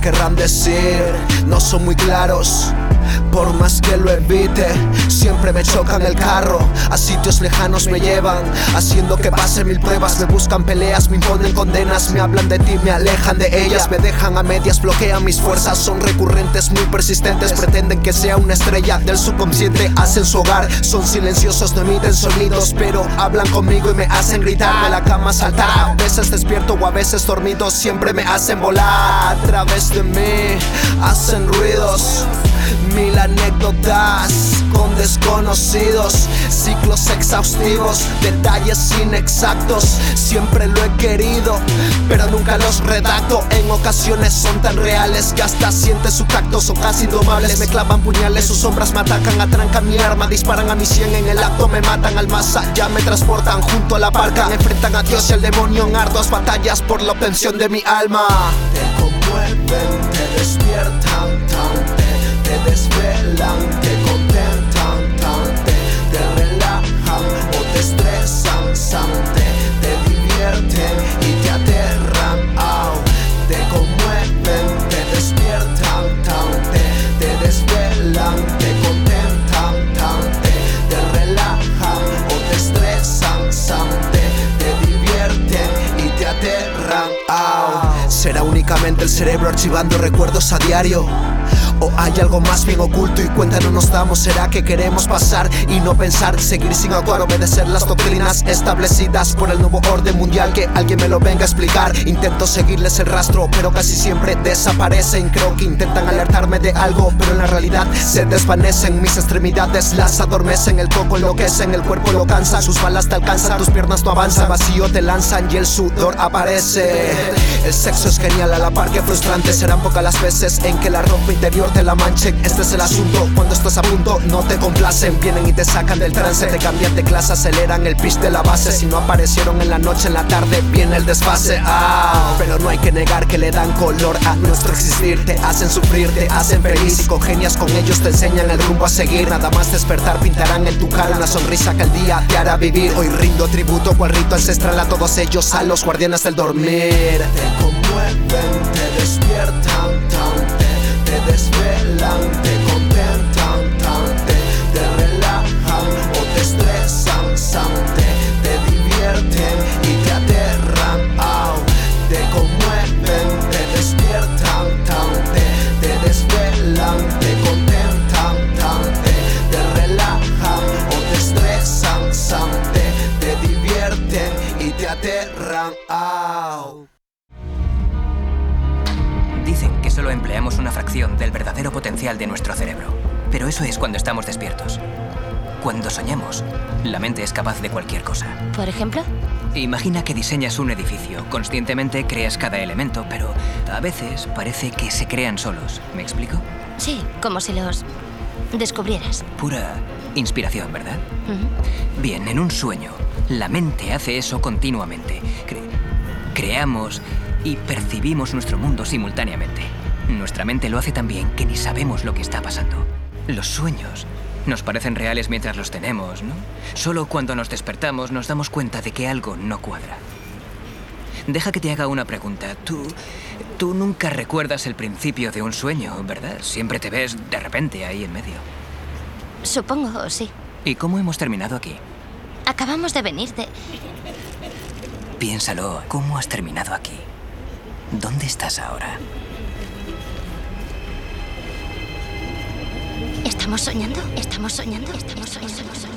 querrán decir? No son muy claros. Por más que lo evite, siempre me chocan el carro. A sitios lejanos me llevan, haciendo que pase mil pruebas. Me buscan peleas, me imponen condenas, me hablan de ti, me alejan de ellas. Me dejan a medias, bloquean mis fuerzas. Son recurrentes, muy persistentes. Pretenden que sea una estrella del subconsciente. Hacen su hogar, son silenciosos, no emiten sonidos. Pero hablan conmigo y me hacen gritar. De la cama saltar, a veces despierto o a veces dormido. Siempre me hacen volar a través de mí. Hacen ruidos mil anécdotas con desconocidos, ciclos exhaustivos, detalles inexactos. Siempre lo he querido, pero nunca los redacto. En ocasiones son tan reales que hasta sientes su tacto. Son casi indomables, me clavan puñales, sus sombras me atacan, atrancan mi arma, disparan a mi cien en el acto, me matan al más allá, me transportan junto a la parca. Me enfrentan a Dios y al demonio en arduas batallas por la obtención de mi alma. Te conmueven, te despiertan, tan, te, desvelan, te contentan, tan, te, te relajan o te estresan, san, te, te divierten y te aterran, te conmueven, te despiertan, tan, te, te desvelan, te contentan, tan, te, te relajan o te estresan, san, te, te divierten y te aterran. Será únicamente el cerebro archivando recuerdos a diario. O hay algo más bien oculto y cuenta no nos damos. Será que queremos pasar y no pensar Seguir sin actuar, obedecer las doctrinas Establecidas por el nuevo orden mundial. Que alguien me lo venga a explicar. Intento seguirles el rastro pero casi siempre desaparecen. Creo que intentan alertarme de algo Pero en la realidad se desvanecen. Mis extremidades las adormecen. El coco enloquecen, el cuerpo lo cansa. Sus balas te alcanzan, tus piernas no avanzan. Vacío te lanzan y el sudor aparece. El sexo es genial a la par que frustrante Serán pocas las veces en que la ropa interior te la manchen. Este es el asunto. Cuando estás a punto, no te complacen. Vienen y te sacan del trance. Te cambian de clase, aceleran el pitch de la base. Si no aparecieron en la noche, en la tarde, viene el desfase. Ah, pero no hay que negar que le dan color a nuestro existir. Te hacen sufrir, te hacen feliz. Y congenias con ellos, te enseñan el rumbo a seguir. Nada más despertar, pintarán en tu cara una sonrisa que el día te hará vivir. Hoy rindo tributo cual rito ancestral a todos ellos, a los guardianes del dormir. Te del verdadero potencial de nuestro cerebro. Pero eso es cuando estamos despiertos. Cuando soñamos, la mente es capaz de cualquier cosa. Por ejemplo, Imagina que diseñas un edificio. Conscientemente creas cada elemento, pero a veces parece que se crean solos. ¿Me explico? sí, como si los descubrieras. Pura inspiración, ¿verdad? Bien, en un sueño, la mente hace eso continuamente. Cre- creamos y percibimos nuestro mundo simultáneamente. Nuestra mente lo hace tan bien que ni sabemos lo que está pasando. Los sueños nos parecen reales mientras los tenemos, ¿no? Solo cuando nos despertamos nos damos cuenta de que algo no cuadra. Deja que te haga una pregunta. Tú, tú nunca recuerdas el principio de un sueño, ¿verdad? Siempre te ves de repente ahí en medio. Supongo, sí. ¿Y cómo hemos terminado aquí? Acabamos de venir de... Piénsalo, ¿cómo has terminado aquí? ¿Dónde estás ahora? ¿Estamos soñando? ¿Estamos soñando? ¿Estamos soñando?